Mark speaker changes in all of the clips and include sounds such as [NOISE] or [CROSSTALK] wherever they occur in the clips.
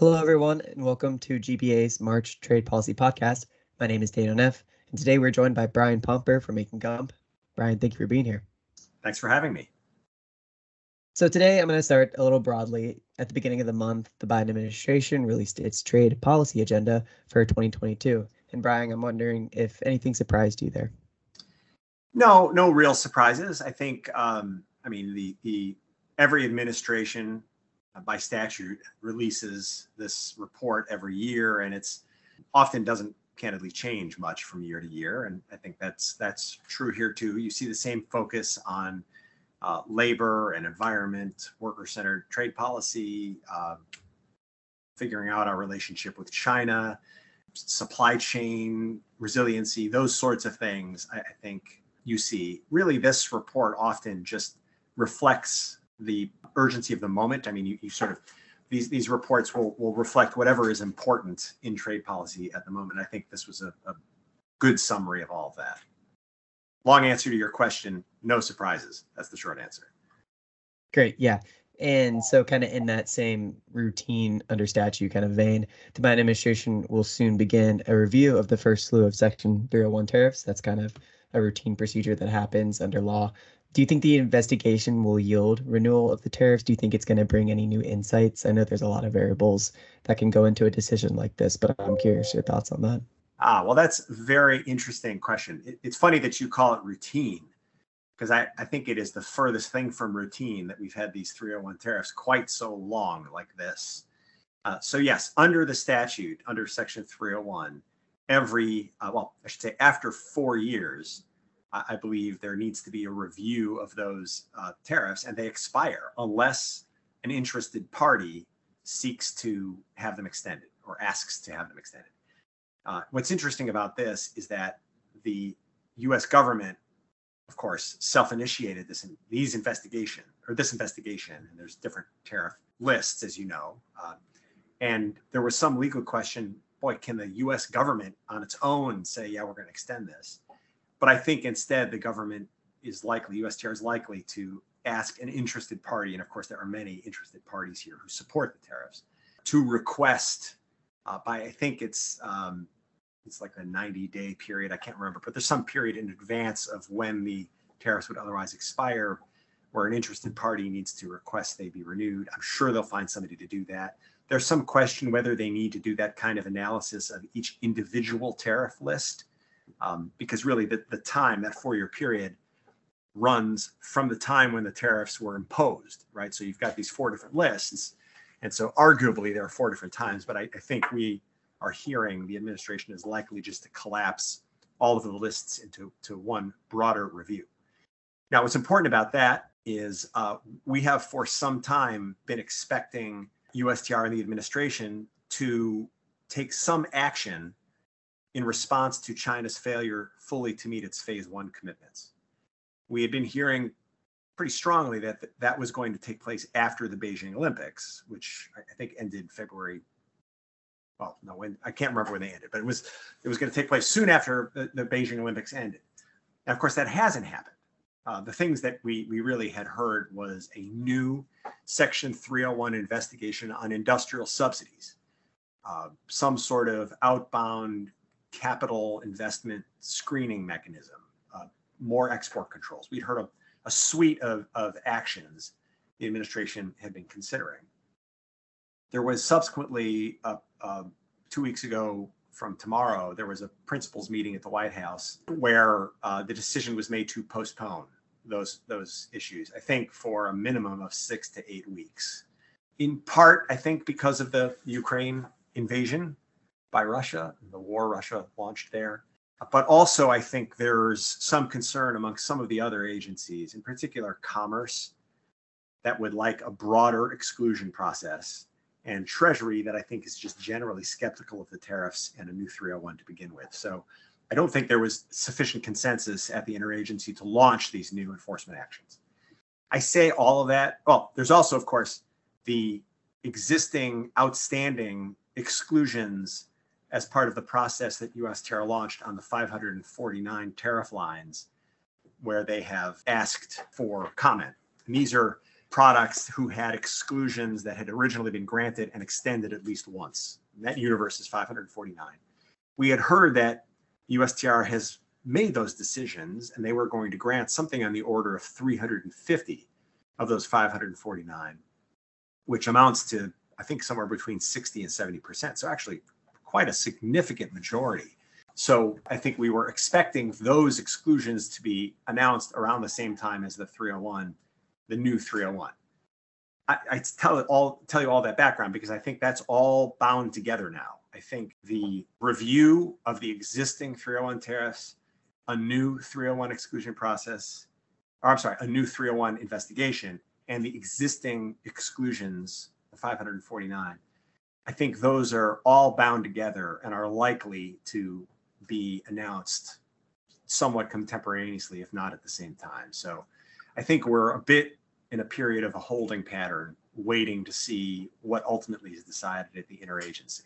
Speaker 1: Hello, everyone, and welcome to GBA's March Trade Policy Podcast. My name is Daniel Neff, and today we're joined by Brian Pomper from Akin Gump. Brian, thank you for being here.
Speaker 2: Thanks for having me.
Speaker 1: So, today I'm going to start a little broadly. At the beginning of the month, the Biden administration released its trade policy agenda for 2022. And, Brian, I'm wondering if anything surprised you there.
Speaker 2: No, no real surprises. I think, um, I mean, the, the every administration by statute releases this report every year, and it's often doesn't candidly change much from year to year. And I think that's that's true here too. You see the same focus on uh, labor and environment, worker-centered trade policy, uh, figuring out our relationship with China, supply chain resiliency, those sorts of things. I, I think you see. Really, this report often just reflects the urgency of the moment. I mean, you, you sort of these these reports will will reflect whatever is important in trade policy at the moment. I think this was a, a good summary of all of that. Long answer to your question, no surprises. That's the short answer.
Speaker 1: Great. Yeah. And so, kind of in that same routine under statute kind of vein, the Biden administration will soon begin a review of the first slew of Section 301 tariffs. That's kind of a routine procedure that happens under law do you think the investigation will yield renewal of the tariffs? Do you think it's going to bring any new insights? I know there's a lot of variables that can go into a decision like this, but I'm curious your thoughts on that.
Speaker 2: Ah, well, that's a very interesting question. It, it's funny that you call it routine because I, I think it is the furthest thing from routine that we've had these 301 tariffs quite so long like this. Uh, so, yes, under the statute, under Section 301, every, uh, well, I should say after four years, I believe there needs to be a review of those uh, tariffs, and they expire unless an interested party seeks to have them extended or asks to have them extended. Uh, what's interesting about this is that the U.S. government, of course, self-initiated this these investigation or this investigation, and there's different tariff lists, as you know, uh, and there was some legal question. Boy, can the U.S. government on its own say, "Yeah, we're going to extend this"? But I think instead the government is likely, USTR is likely to ask an interested party, and of course there are many interested parties here who support the tariffs, to request uh, by I think it's um, it's like a 90 day period. I can't remember, but there's some period in advance of when the tariffs would otherwise expire, where an interested party needs to request they be renewed. I'm sure they'll find somebody to do that. There's some question whether they need to do that kind of analysis of each individual tariff list um, because really the, the time, that four year period, runs from the time when the tariffs were imposed, right? So you've got these four different lists. And so arguably there are four different times, but I, I think we are hearing the administration is likely just to collapse all of the lists into to one broader review. Now, what's important about that is uh, we have for some time been expecting USTR and the administration to take some action in response to China's failure fully to meet its phase one commitments. We had been hearing pretty strongly that th- that was going to take place after the Beijing Olympics, which I, think ended February. Well, no, when I can't remember when they ended, but it was it was going to take place soon after the, the Beijing Olympics ended. And of course, that hasn't happened. Uh, the things that we we really had heard was a new Section 301 investigation on industrial subsidies, uh, some sort of outbound capital investment screening mechanism, uh, more export controls. We'd heard of a suite of, of actions the administration had been considering. There was subsequently, uh, uh, two weeks ago from tomorrow, there was a principals meeting at the White House where uh, the decision was made to postpone those those issues. I think for a minimum of six to eight weeks. In part, I think because of the Ukraine invasion, by Russia, the war Russia launched there. But also, I think there's some concern among some of the other agencies, in particular Commerce, that would like a broader exclusion process, and Treasury, that I think is just generally skeptical of the tariffs and a new 301 to begin with. So I don't think there was sufficient consensus at the interagency to launch these new enforcement actions. I say all of that. Well, there's also, of course, the existing outstanding exclusions as part of the process that USTR launched on the 549 tariff lines, where they have asked for comment. And these are products who had exclusions that had originally been granted and extended at least once. And that universe is 549. We had heard that USTR has made those decisions and they were going to grant something on the order of 350 of those 549, which amounts to, I think, somewhere between 60 and 70%. So actually, quite a significant majority. So I think we were expecting those exclusions to be announced around the same time as the 301, the new 301. I, I tell it all tell you all that background because I think that's all bound together now. I think the review of the existing 301 tariffs, a new 301 exclusion process, or I'm sorry, a new 301 investigation, and the existing exclusions, the 549, I think those are all bound together and are likely to be announced somewhat contemporaneously, if not at the same time. So I think we're a bit in a period of a holding pattern, waiting to see what ultimately is decided at the interagency.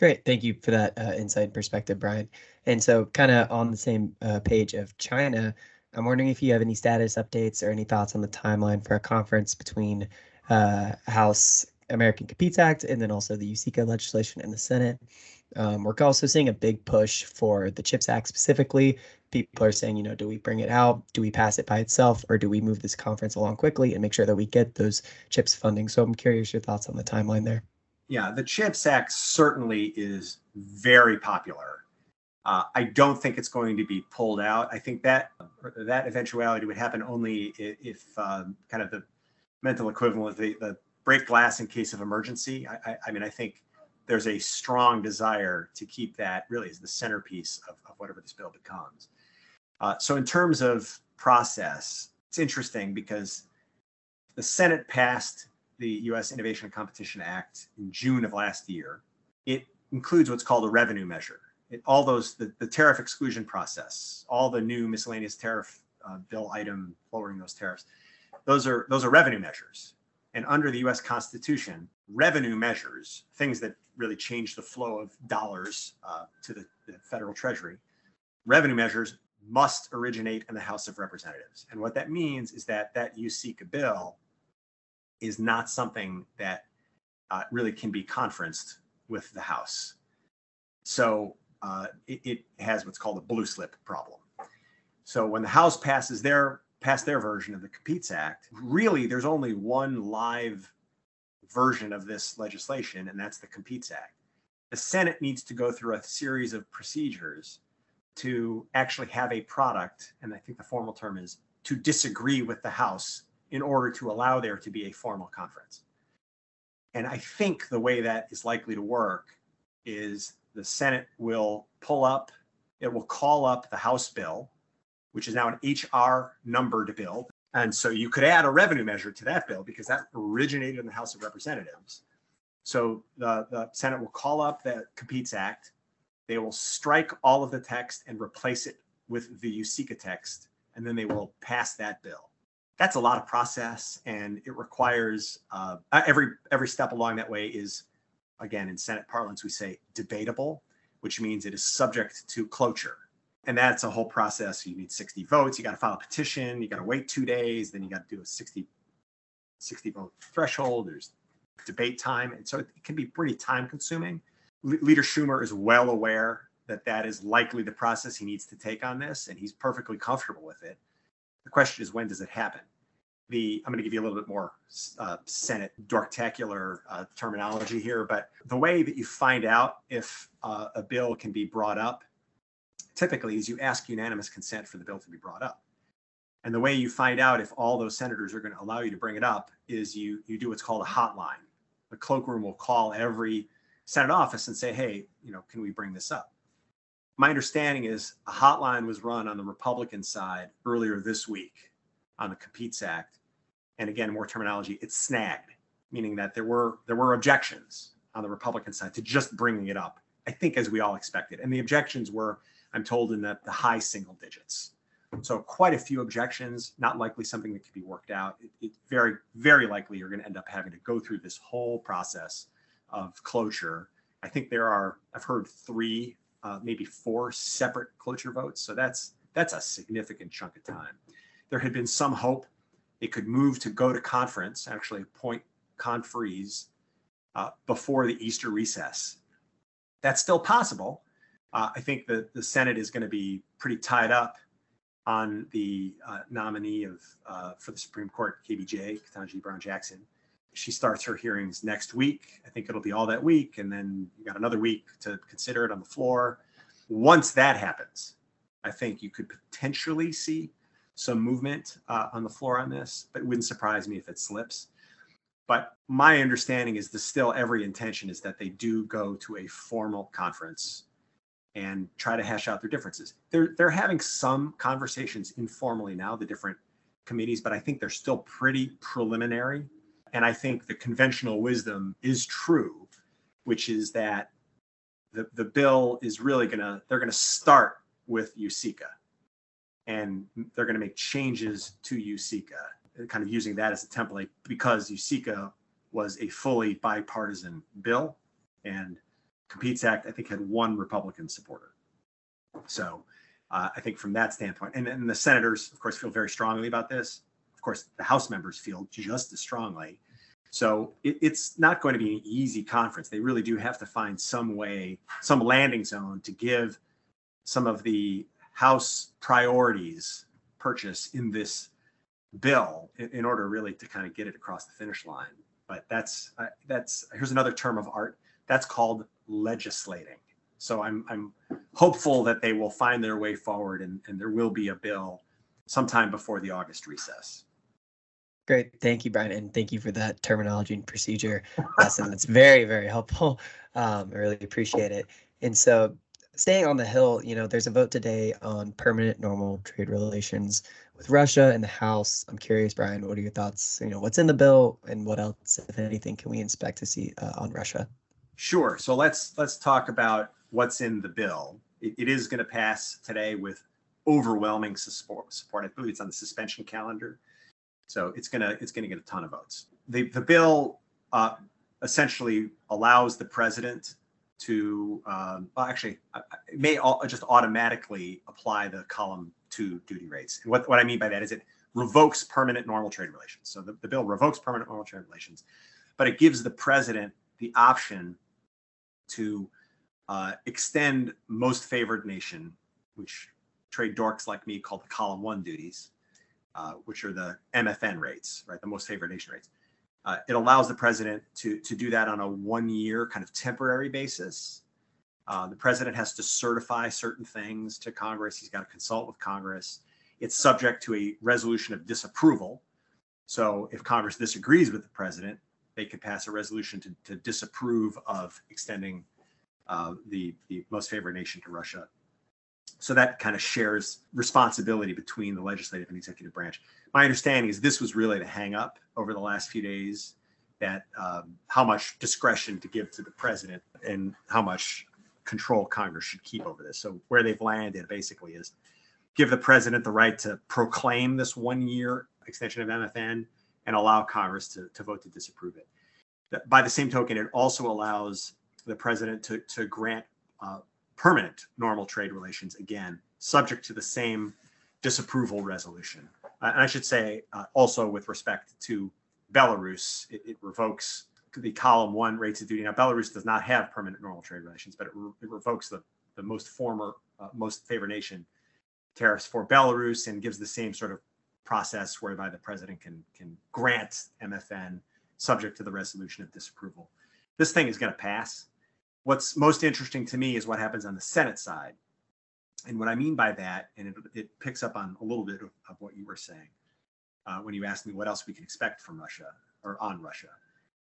Speaker 1: Great. Thank you for that uh, insight perspective, Brian. And so, kind of on the same uh, page of China, I'm wondering if you have any status updates or any thoughts on the timeline for a conference between uh, House American Competes Act and then also the USICA legislation in the Senate. Um, we're also seeing a big push for the CHIPS Act specifically. People are saying, you know, do we bring it out? Do we pass it by itself? Or do we move this conference along quickly and make sure that we get those CHIPS funding? So I'm curious your thoughts on the timeline there.
Speaker 2: Yeah, the CHIPS Act certainly is very popular. Uh, I don't think it's going to be pulled out. I think that that eventuality would happen only if, if um, kind of the mental equivalent, the, the break glass in case of emergency. I, I, I mean, I think there's a strong desire to keep that really as the centerpiece of, of whatever this bill becomes. Uh, so, in terms of process, it's interesting because the Senate passed the U.S. Innovation and Competition Act in June of last year. It includes what's called a revenue measure. It, all those the, the tariff exclusion process, all the new miscellaneous tariff uh, bill item lowering those tariffs, those are those are revenue measures. And under the US Constitution, revenue measures, things that really change the flow of dollars uh, to the, the federal treasury, revenue measures must originate in the House of Representatives. And what that means is that that USICA bill is not something that uh, really can be conferenced with the House. So uh, it, it, has what's called a blue slip problem. So when the House passes their passed their version of the Competes Act, really there's only one live version of this legislation, and that's the Competes Act. The Senate needs to go through a series of procedures to actually have a product, and I think the formal term is to disagree with the House in order to allow there to be a formal conference. And I think the way that is likely to work is the Senate will pull up, it will call up the House bill, which is now an HR numbered bill. And so you could add a revenue measure to that bill because that originated in the House of Representatives. So the, the Senate will call up the Competes Act. They will strike all of the text and replace it with the USICA text, and then they will pass that bill. That's a lot of process, and it requires uh, every every step along that way is, again, in Senate parlance we say debatable, which means it is subject to cloture and that's a whole process. You need 60 votes. You got to file a petition. You got to wait two days. Then you got to do a 60, 60 vote threshold. There's debate time. And so it can be pretty time consuming. Leader Schumer is well aware that that is likely the process he needs to take on this, and he's perfectly comfortable with it. The question is, when does it happen? The I'm going to give you a little bit more uh, Senate dorktacular uh, terminology here, but the way that you find out if uh, a bill can be brought up typically is you ask unanimous consent for the bill to be brought up. And the way you find out if all those senators are going to allow you to bring it up is you you do what's called a hotline. The cloakroom will call every Senate office and say, "Hey, you know, can we bring this up?" My understanding is a hotline was run on the Republican side earlier this week on the Competes Act, and again, more terminology, it's snagged, meaning that there were there were objections on the Republican side to just bringing it up. I think as we all expected, and the objections were I'm told in the, the high single digits. So quite a few objections, not likely something that could be worked out. It, it very, very likely you're going to end up having to go through this whole process of cloture. I think there are, I've heard three, uh, maybe four separate cloture votes. So that's that's a significant chunk of time. There had been some hope it could move to go to conference, actually appoint conferees uh, before the Easter recess. That's still possible. Uh, I think that the Senate is going to be pretty tied up on the uh, nominee of uh, for the Supreme Court, KBJ, Ketanji Brown Jackson. She starts her hearings next week. I think it'll be all that week, and then you got another week to consider it on the floor. Once that happens, I think you could potentially see some movement uh, on the floor on this, but it wouldn't surprise me if it slips. But my understanding is that still every intention is that they do go to a formal conference and try to hash out their differences. They're they're having some conversations informally now, the different committees, but I think they're still pretty preliminary. And I think the conventional wisdom is true, which is that the, the bill is really gonna they're gonna start with USICA and they're gonna make changes to USICA, kind of using that as a template because USICA was a fully bipartisan bill and Competes Act, I think, had one Republican supporter. So uh, I think from that standpoint, and, and the senators, of course, feel very strongly about this. Of course, the House members feel just as strongly. So it, it's not going to be an easy conference. They really do have to find some way, some landing zone to give some of the House priorities purchase in this bill in, in order really to kind of get it across the finish line. But that's uh, that's here's another term of art. That's called legislating. So I'm I'm hopeful that they will find their way forward and, and there will be a bill sometime before the August recess.
Speaker 1: Great. Thank you, Brian. And thank you for that terminology and procedure lesson. That's very, very helpful. Um, I really appreciate it. And so staying on the Hill, you know, there's a vote today on permanent normal trade relations with Russia in the House. I'm curious, Brian, what are your thoughts? You know, what's in the bill and what else, if anything, can we expect to see uh, on Russia?
Speaker 2: Sure. So let's let's talk about what's in the bill. it, it is going to pass today with overwhelming support. Support. I believe it's on the suspension calendar, so it's gonna it's gonna get a ton of votes. The the bill uh, essentially allows the president to um, well, actually it may all, just automatically apply the column two duty rates. And what what I mean by that is it revokes permanent normal trade relations. So the, the bill revokes permanent normal trade relations, but it gives the president the option to uh, extend most favored nation, which trade dorks like me call the column one duties, uh, which are the MFN rates, right? The most favored nation rates. Uh, it allows the president to, to do that on a one year kind of temporary basis. Uh, the president has to certify certain things to Congress. He's got to consult with Congress. It's subject to a resolution of disapproval. So if Congress disagrees with the president, they could pass a resolution to, to disapprove of extending uh, the, the most favored nation to Russia. So that kind of shares responsibility between the legislative and executive branch. My understanding is this was really the hang up over the last few days that um, how much discretion to give to the president and how much control Congress should keep over this. So where they've landed basically is give the president the right to proclaim this one year extension of MFN and allow Congress to, to vote to disapprove it. By the same token, it also allows the president to, to grant uh, permanent normal trade relations again, subject to the same disapproval resolution. Uh, and I should say uh, also with respect to Belarus, it, it, revokes the column one rates of duty. Now, Belarus does not have permanent normal trade relations, but it, re- it revokes the, the most former, uh, most favored nation tariffs for Belarus and gives the same sort of process whereby the president can can grant MFN subject to the resolution of disapproval. This thing is going to pass. What's most interesting to me is what happens on the Senate side. And what I mean by that, and it, it picks up on a little bit of, of what you were saying uh, when you asked me what else we can expect from Russia or on Russia.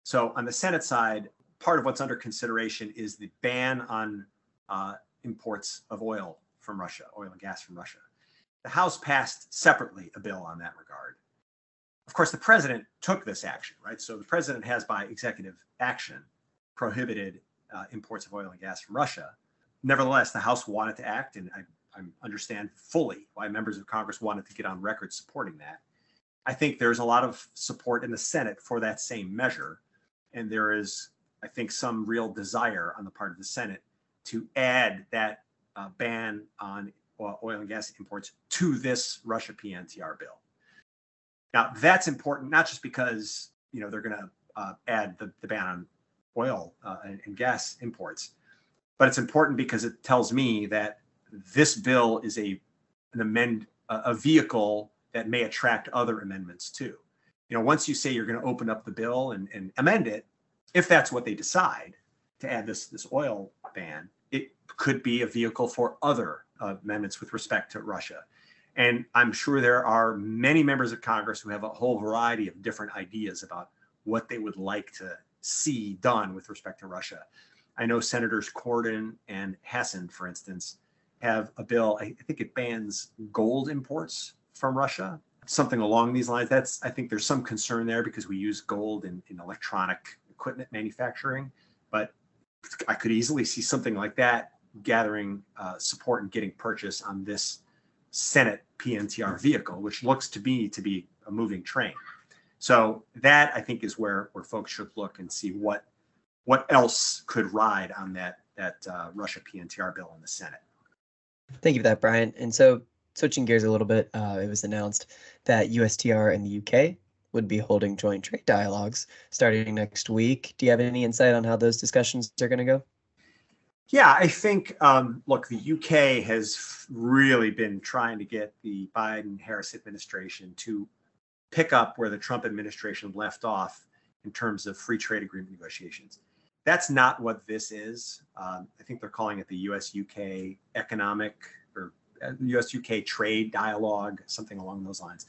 Speaker 2: So on the Senate side, part of what's under consideration is the ban on uh, imports of oil from Russia, oil and gas from Russia. The House passed separately a bill on that regard. Of course, the president took this action, right? So the president has, by executive action, prohibited uh, imports of oil and gas from Russia. Nevertheless, the House wanted to act, and I, I understand fully why members of Congress wanted to get on record supporting that. I think there's a lot of support in the Senate for that same measure. And there is, I think, some real desire on the part of the Senate to add that uh, ban on oil and gas imports to this Russia PNTR bill. Now that's important not just because you know they're going to uh, add the, the ban on oil uh, and, and gas imports, but it's important because it tells me that this bill is a an amend a vehicle that may attract other amendments too. You know, once you say you're going to open up the bill and, and amend it, if that's what they decide to add this this oil ban, it could be a vehicle for other Uh, amendments with respect to Russia. And I'm sure there are many members of Congress who have a whole variety of different ideas about what they would like to see done with respect to Russia. I know Senators Cornyn and Hassan, for instance, have a bill. I think it bans gold imports from Russia, something along these lines. That's I think there's some concern there because we use gold in, in electronic equipment manufacturing, but I could easily see something like that gathering uh, support and getting purchase on this Senate PNTR vehicle, which looks to be to be a moving train. So that I think is where where folks should look and see what what else could ride on that that uh, Russia PNTR bill in the Senate.
Speaker 1: Thank you for that, Brian. And so switching gears a little bit, uh, it was announced that USTR and the UK would be holding joint trade dialogues starting next week. Do you have any insight on how those discussions are going to go?
Speaker 2: Yeah, I think, um, look, the UK has really been trying to get the Biden Harris administration to pick up where the Trump administration left off in terms of free trade agreement negotiations. That's not what this is. Um, I think they're calling it the US UK economic or US uh, UK trade dialogue, something along those lines.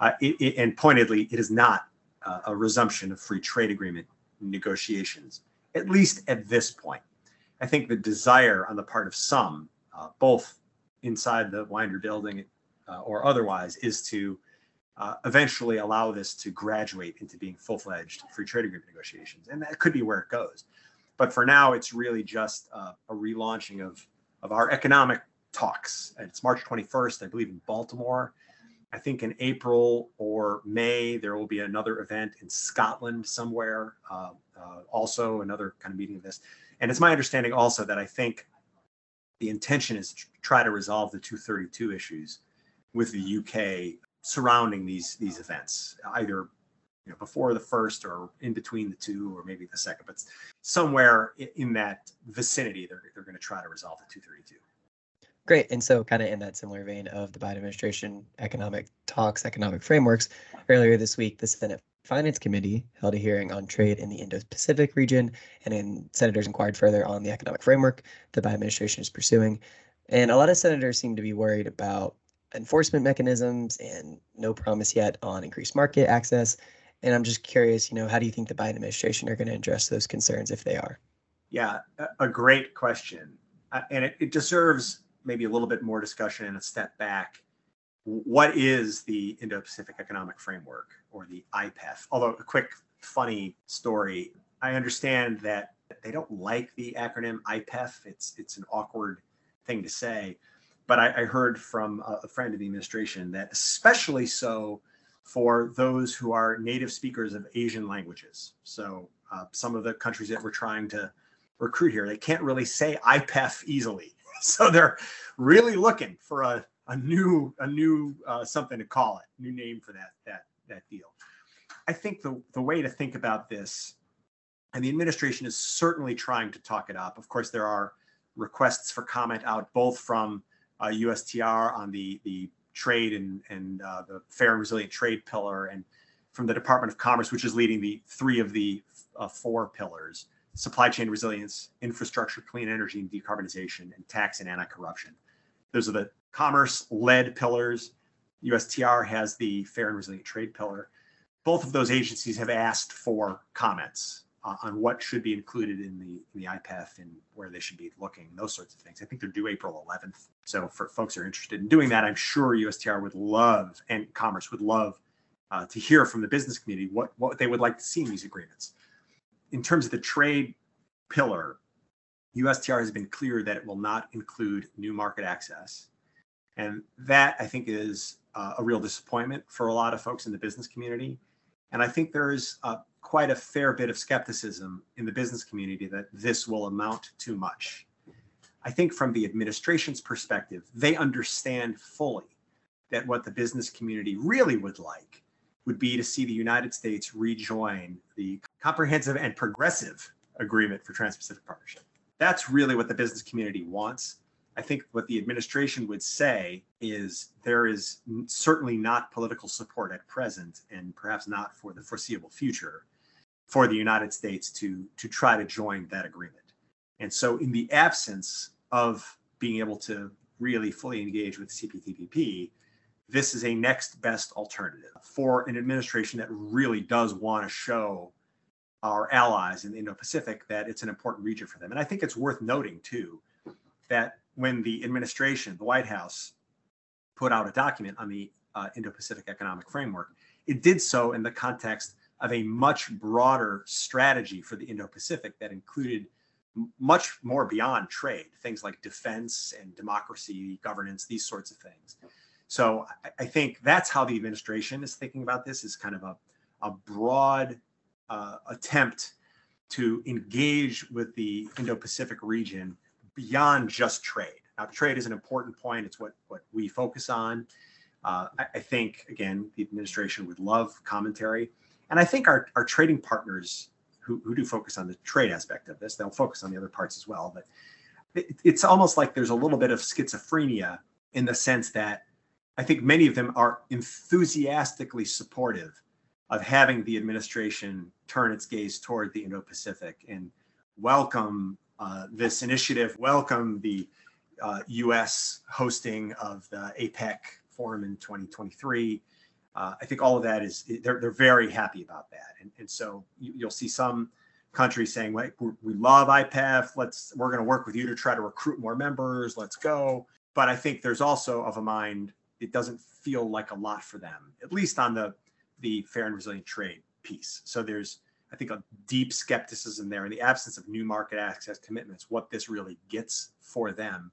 Speaker 2: Uh, it, it, and pointedly, it is not uh, a resumption of free trade agreement negotiations, at least at this point. I think the desire on the part of some, uh, both inside the Winder building uh, or otherwise, is to uh, eventually allow this to graduate into being full-fledged free trade agreement negotiations, and that could be where it goes. But for now, it's really just uh, a relaunching of of our economic talks. It's March 21st, I believe, in Baltimore. I think in April or May there will be another event in Scotland somewhere. Uh, uh, also, another kind of meeting of this. And it's my understanding also that I think the intention is to try to resolve the 232 issues with the UK surrounding these these events, either you know before the first or in between the two, or maybe the second, but somewhere in that vicinity, they're they're going to try to resolve the 232.
Speaker 1: Great. And so, kind of in that similar vein of the Biden administration economic talks, economic frameworks, earlier this week, the Senate Finance Committee held a hearing on trade in the Indo Pacific region, and then senators inquired further on the economic framework the Biden administration is pursuing. And a lot of senators seem to be worried about enforcement mechanisms and no promise yet on increased market access. And I'm just curious, you know, how do you think the Biden administration are going to address those concerns if they are?
Speaker 2: Yeah, a great question. Uh, and it, it deserves maybe a little bit more discussion and a step back. What is the Indo Pacific Economic Framework or the IPEF? Although, a quick funny story I understand that they don't like the acronym IPEF, it's, it's an awkward thing to say but I, I heard from a, a friend of the administration that especially so for those who are native speakers of Asian languages. So uh, some of the countries that we're trying to recruit here, they can't really say IPEF easily. [LAUGHS] So they're really looking for a, a new a new uh, something to call it, new name for that that that deal. I think the the way to think about this, and the administration is certainly trying to talk it up. Of course, there are requests for comment out both from uh, USTR on the the trade and and uh, the fair and resilient trade pillar, and from the Department of Commerce, which is leading the three of the uh, four pillars: supply chain resilience, infrastructure, clean energy and decarbonization, and tax and anti-corruption. Those are the commerce-led pillars. USTR has the fair and resilient trade pillar. Both of those agencies have asked for comments uh, on what should be included in the in the IPEF and where they should be looking, those sorts of things. I think they're due April 11th. So for folks who are interested in doing that, I'm sure USTR would love and Commerce would love uh, to hear from the business community what what they would like to see in these agreements. In terms of the trade pillar, USTR has been clear that it will not include new market access, and that I think is uh, a real disappointment for a lot of folks in the business community. And I think there's uh, quite a fair bit of skepticism in the business community that this will amount to much. I think from the administration's perspective, they understand fully that what the business community really would like would be to see the United States rejoin the Comprehensive and Progressive Agreement for Trans Pacific Partnership. That's really what the business community wants. I think what the administration would say is there is certainly not political support at present, and perhaps not for the foreseeable future, for the United States to, to try to join that agreement. And so, in the absence of being able to really fully engage with CPTPP, this is a next best alternative for an administration that really does want to show our allies in the Indo Pacific that it's an important region for them. And I think it's worth noting, too, that when the administration, the White House, put out a document on the uh, Indo Pacific Economic Framework, it did so in the context of a much broader strategy for the Indo Pacific that included much more beyond trade, things like defense and democracy, governance, these sorts of things. So I, I think that's how the administration is thinking about this is kind of a, a broad uh, attempt to engage with the Indo-Pacific region beyond just trade. Now, trade is an important point. It's what, what we focus on. Uh, I, I, think, again, the administration would love commentary. And I think our, our trading partners who, who do focus on the trade aspect of this. They'll focus on the other parts as well. But it, it's almost like there's a little bit of schizophrenia in the sense that I think many of them are enthusiastically supportive of having the administration turn its gaze toward the Indo Pacific and welcome uh, this initiative, welcome the uh, US hosting of the APEC forum in 2023 uh, I think all of that is they're they're very happy about that, and and so you, will see some countries saying, "Wait, we love IPEF. Let's we're going to work with you to try to recruit more members. Let's go." But I think there's also of a mind it doesn't feel like a lot for them, at least on the the fair and resilient trade piece. So there's I think a deep skepticism there in the absence of new market access commitments, what this really gets for them,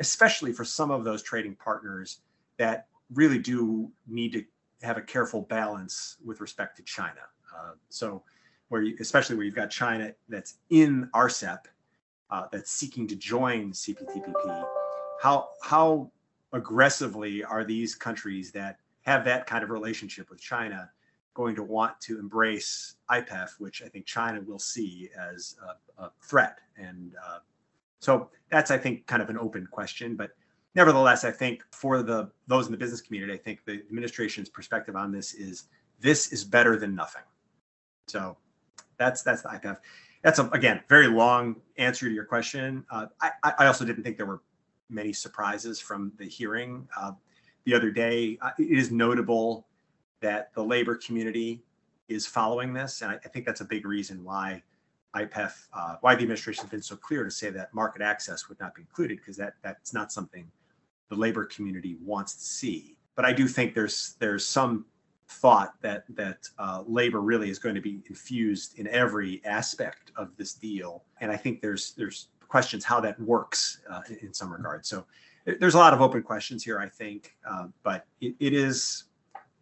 Speaker 2: especially for some of those trading partners that really do need to have a careful balance with respect to China. Uh, so, where you, especially where you've got China that's in RCEP, uh, that's seeking to join CPTPP, how how aggressively are these countries that have that kind of relationship with China going to want to embrace IPEF, which I think China will see as a, a threat? And uh, so that's I think kind of an open question, but nevertheless, I think for the those in the business community, I think the administration's perspective on this is this is better than nothing. So that's that's the IPEF. That's a, again very long answer to your question. Uh, I, I also didn't think there were many surprises from the hearing uh, the other day. It is notable that the labor community is following this, and I, I think that's a big reason why IPEF, uh, why the administration has been so clear to say that market access would not be included, because that that's not something the labor community wants to see. But I do think there's there's some thought that that uh, labor really is going to be infused in every aspect of this deal, and I think there's there's questions how that works uh, in, some regard. So there's a lot of open questions here, I think, uh, but it, it is.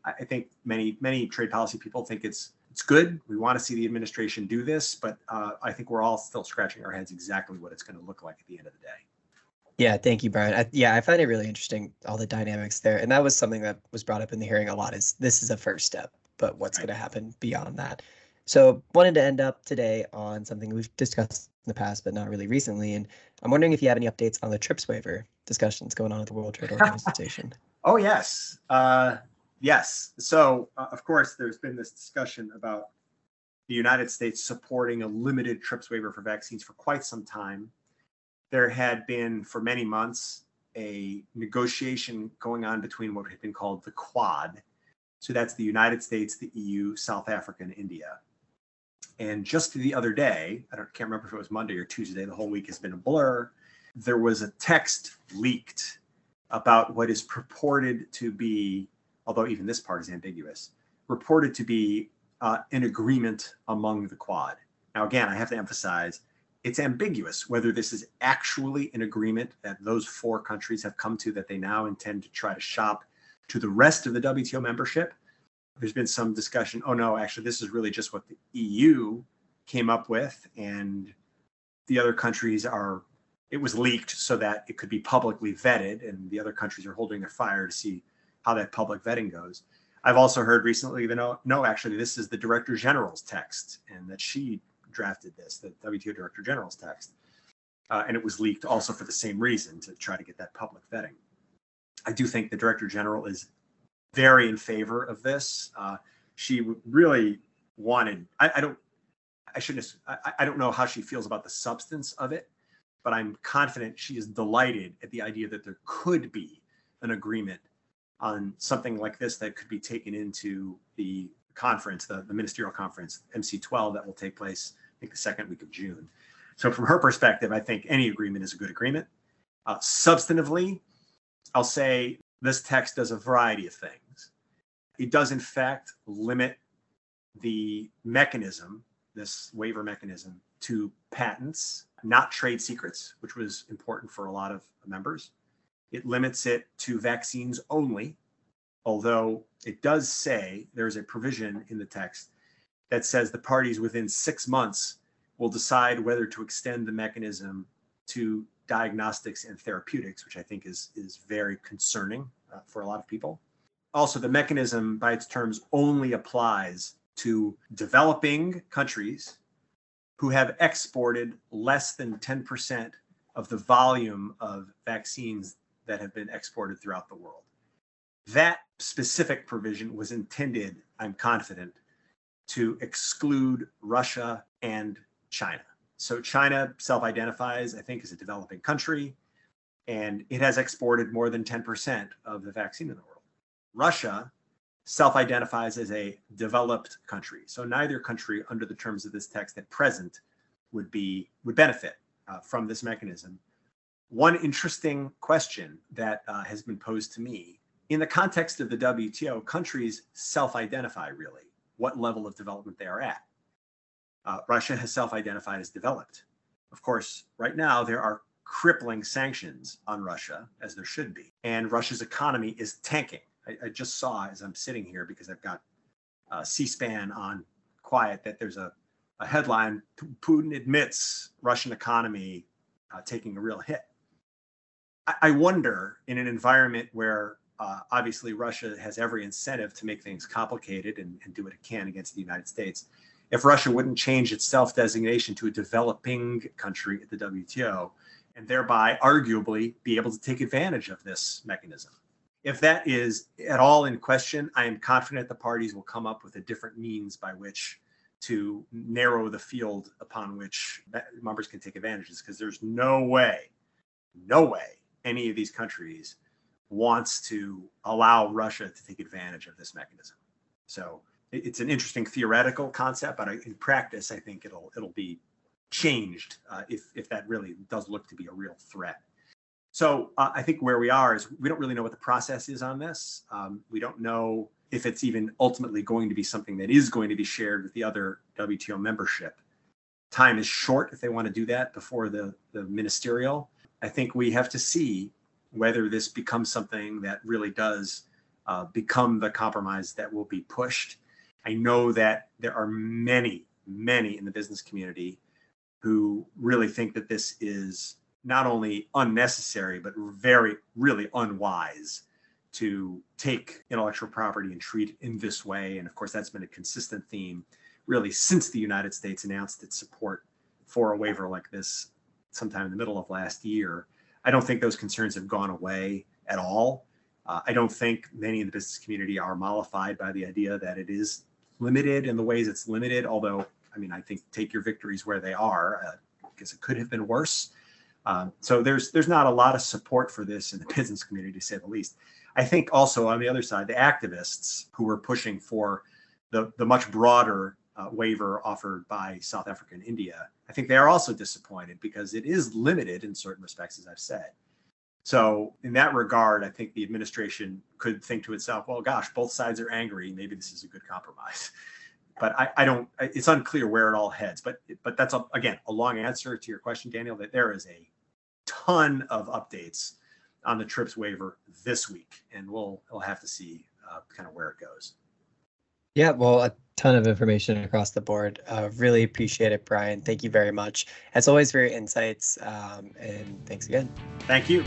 Speaker 2: I think many many trade policy people think it's it's good. We want to see the administration do this, but uh, I think we're all still scratching our heads exactly what it's going to look like at the end of the day.
Speaker 1: Yeah, thank you, Brian. I, yeah, I find it really interesting all the dynamics there, and that was something that was brought up in the hearing a lot. Is this is a first step, but what's right. going to happen beyond that? So, wanted to end up today on something we've discussed in the past, but not really recently. And I'm wondering if you have any updates on the TRIPS waiver discussions going on at the World Trade [LAUGHS] Organization.
Speaker 2: oh yes, uh, yes. So, uh, of course, there's been this discussion about the United States supporting a limited TRIPS waiver for vaccines for quite some time there had been for many months a negotiation going on between what had been called the Quad. So that's the United States, the EU, South Africa, and India. And just the other day, I don't can't remember if it was Monday or Tuesday, the whole week has been a blur. There was a text leaked about what is purported to be, although even this part is ambiguous, reported to be uh, an agreement among the Quad. Now, again, I have to emphasize it's ambiguous whether this is actually an agreement that those four countries have come to that they now intend to try to shop to the rest of the WTO membership. There's been some discussion, oh no, actually, this is really just what the EU came up with, and the other countries are, it was leaked so that it could be publicly vetted, and the other countries are holding their fire to see how that public vetting goes. I've also heard recently that no, no, actually, this is the Director General's text, and that she drafted this, the WTO Director General's text. Uh, and it was leaked also for the same reason to try to get that public vetting. I do think the Director General is very in favor of this. Uh, she really wanted, I, I don't, I shouldn't, I, I don't know how she feels about the substance of it, but I'm confident she is delighted at the idea that there could be an agreement on something like this that could be taken into the conference, the, the ministerial conference, MC12, that will take place, I think, the second week of June. So, from her perspective, I think any agreement is a good agreement. Uh, substantively, I'll say this text does a variety of things. It does, in fact, limit the mechanism, this waiver mechanism, to patents, not trade secrets, which was important for a lot of members. It limits it to vaccines only, although it does say there's a provision in the text that says the parties within six months will decide whether to extend the mechanism to diagnostics and therapeutics, which I think is, is very concerning uh, for a lot of people. Also, the mechanism by its terms only applies to developing countries who have exported less than 10% of the volume of vaccines that have been exported throughout the world. That specific provision was intended, I'm confident, to exclude Russia and China. So China self identifies, I think, as a developing country, and it has exported more than 10% of the vaccine in the world. Russia self identifies as a developed country. So neither country, under the terms of this text at present, would be would benefit uh, from this mechanism. One interesting question that uh, has been posed to me in the context of the WTO, countries self identify really what level of development they are at. Uh, Russia has self identified as developed. Of course, right now there are crippling sanctions on Russia, as there should be, and Russia's economy is tanking. I, I just saw as I'm sitting here because I've got uh, C SPAN on quiet that there's a, a headline Putin admits Russian economy uh, taking a real hit. I, I wonder in an environment where uh, obviously Russia has every incentive to make things complicated and, and do what it can against the United States if Russia wouldn't change its self designation to a developing country at the WTO and thereby arguably be able to take advantage of this mechanism. If that is at all in question, I am confident the parties will come up with a different means by which to narrow the field upon which members can take advantages because there's no way, no way any of these countries wants to allow Russia to take advantage of this mechanism. So it's an interesting theoretical concept, but in practice, I think it'll it'll be changed uh, if if that really does look to be a real threat. So uh, I think where we are is we don't really know what the process is on this. Um, we don't know if it's even ultimately going to be something that is going to be shared with the other WTO membership. Time is short if they want to do that before the, the ministerial. I think we have to see whether this becomes something that really does uh, become the compromise that will be pushed I know that there are many, many in the business community who really think that this is not only unnecessary, but very, really unwise to take intellectual property and treat it in this way. And of course, that's been a consistent theme really since the United States announced its support for a waiver like this sometime in the middle of last year. I don't think those concerns have gone away at all. Uh, I don't think many in the business community are mollified by the idea that it is limited in the ways it's limited. Although, I mean, I think take your victories where they are, uh, because it could have been worse. Um, so there's there's not a lot of support for this in the [LAUGHS] business community, to say the least. I think also on the other side, the activists who were pushing for the the much broader uh, waiver offered by South Africa and India, I think they are also disappointed because it is limited in certain respects, as I've said. So in that regard, I think the administration could think to itself, well, gosh, both sides are angry. Maybe this is a good compromise. [LAUGHS] But I, I don't, it's unclear where it all heads. But but that's, a, again, a long answer to your question, Daniel, that there is a ton of updates on the TRIPS waiver this week. And we'll, we'll have to see uh, kind of where it goes.
Speaker 1: Yeah, well, a ton of information across the board. Uh, really appreciate it, Brian. Thank you very much. As always, for your insights. Um, and thanks again.
Speaker 2: Thank you.